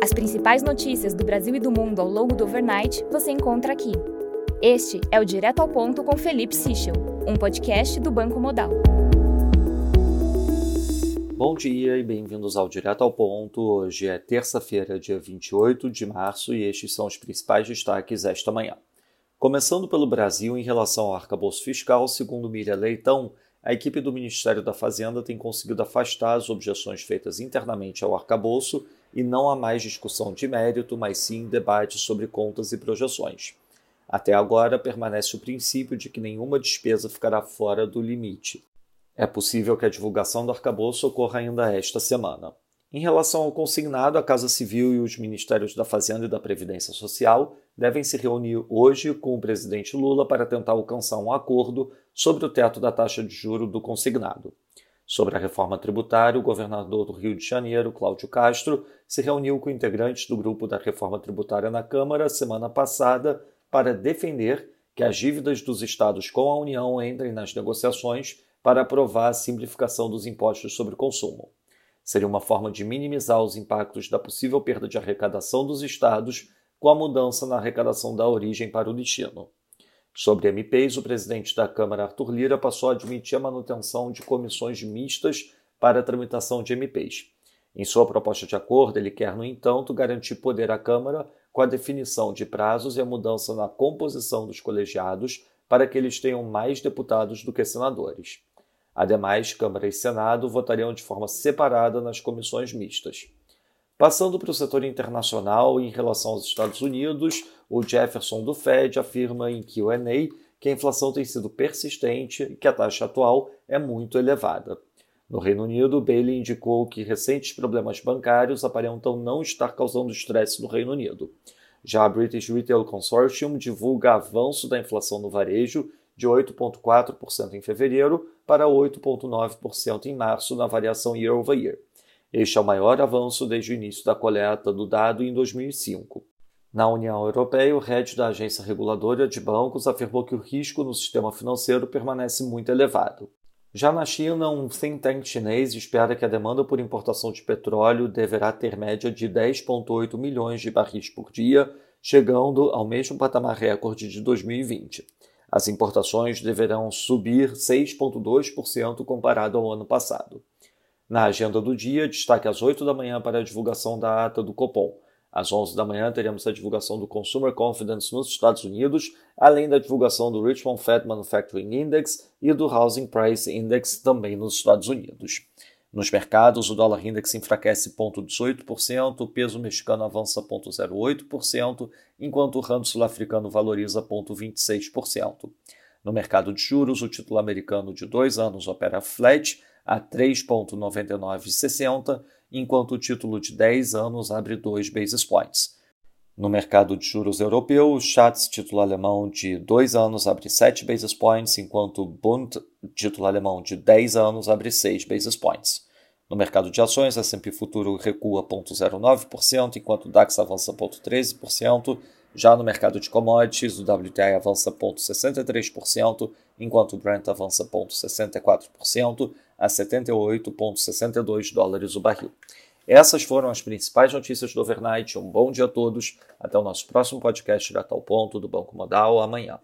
As principais notícias do Brasil e do mundo ao longo do overnight você encontra aqui. Este é o Direto ao Ponto com Felipe Sichel, um podcast do Banco Modal. Bom dia e bem-vindos ao Direto ao Ponto. Hoje é terça-feira, dia 28 de março, e estes são os principais destaques esta manhã. Começando pelo Brasil, em relação ao arcabouço fiscal, segundo Miriam Leitão, a equipe do Ministério da Fazenda tem conseguido afastar as objeções feitas internamente ao arcabouço e não há mais discussão de mérito, mas sim debate sobre contas e projeções. Até agora, permanece o princípio de que nenhuma despesa ficará fora do limite. É possível que a divulgação do arcabouço ocorra ainda esta semana. Em relação ao consignado, a Casa Civil e os Ministérios da Fazenda e da Previdência Social devem se reunir hoje com o presidente Lula para tentar alcançar um acordo sobre o teto da taxa de juro do consignado. Sobre a reforma tributária, o governador do Rio de Janeiro, Cláudio Castro, se reuniu com integrantes do grupo da reforma tributária na Câmara semana passada para defender que as dívidas dos estados com a União entrem nas negociações para aprovar a simplificação dos impostos sobre consumo. Seria uma forma de minimizar os impactos da possível perda de arrecadação dos estados com a mudança na arrecadação da origem para o destino. Sobre MPs, o presidente da Câmara, Arthur Lira, passou a admitir a manutenção de comissões mistas para a tramitação de MPs. Em sua proposta de acordo, ele quer, no entanto, garantir poder à Câmara com a definição de prazos e a mudança na composição dos colegiados para que eles tenham mais deputados do que senadores. Ademais, Câmara e Senado votariam de forma separada nas comissões mistas. Passando para o setor internacional, em relação aos Estados Unidos, o Jefferson do Fed afirma em QA que a inflação tem sido persistente e que a taxa atual é muito elevada. No Reino Unido, Bailey indicou que recentes problemas bancários aparentam não estar causando estresse no Reino Unido. Já a British Retail Consortium divulga avanço da inflação no varejo de 8,4% em fevereiro para 8,9% em março na variação year over year. Este é o maior avanço desde o início da coleta do dado em 2005. Na União Europeia, o head da agência reguladora de bancos afirmou que o risco no sistema financeiro permanece muito elevado. Já na China, um think tank chinês espera que a demanda por importação de petróleo deverá ter média de 10,8 milhões de barris por dia, chegando ao mesmo patamar recorde de 2020. As importações deverão subir 6,2% comparado ao ano passado. Na agenda do dia, destaque às 8 da manhã para a divulgação da ata do Copom. Às 11 da manhã, teremos a divulgação do Consumer Confidence nos Estados Unidos, além da divulgação do Richmond Fed Manufacturing Index e do Housing Price Index também nos Estados Unidos. Nos mercados, o dólar index enfraquece 0,18%, o peso mexicano avança 0,08%, enquanto o rand sul-africano valoriza 0,26%. No mercado de juros, o título americano de dois anos opera flat a 3,9960, enquanto o título de 10 anos abre 2 basis points. No mercado de juros europeu, o Schatz, título alemão de 2 anos, abre 7 basis points, enquanto o Bund, título alemão de 10 anos, abre 6 basis points. No mercado de ações, a S&P Futuro recua 0,09%, enquanto o DAX avança 0,13%. Já no mercado de commodities, o WTI avança 0,63%, enquanto o Brent avança 0,64% a 78,62 dólares o barril. Essas foram as principais notícias do overnight. Um bom dia a todos. Até o nosso próximo podcast direto ao ponto do Banco Modal amanhã.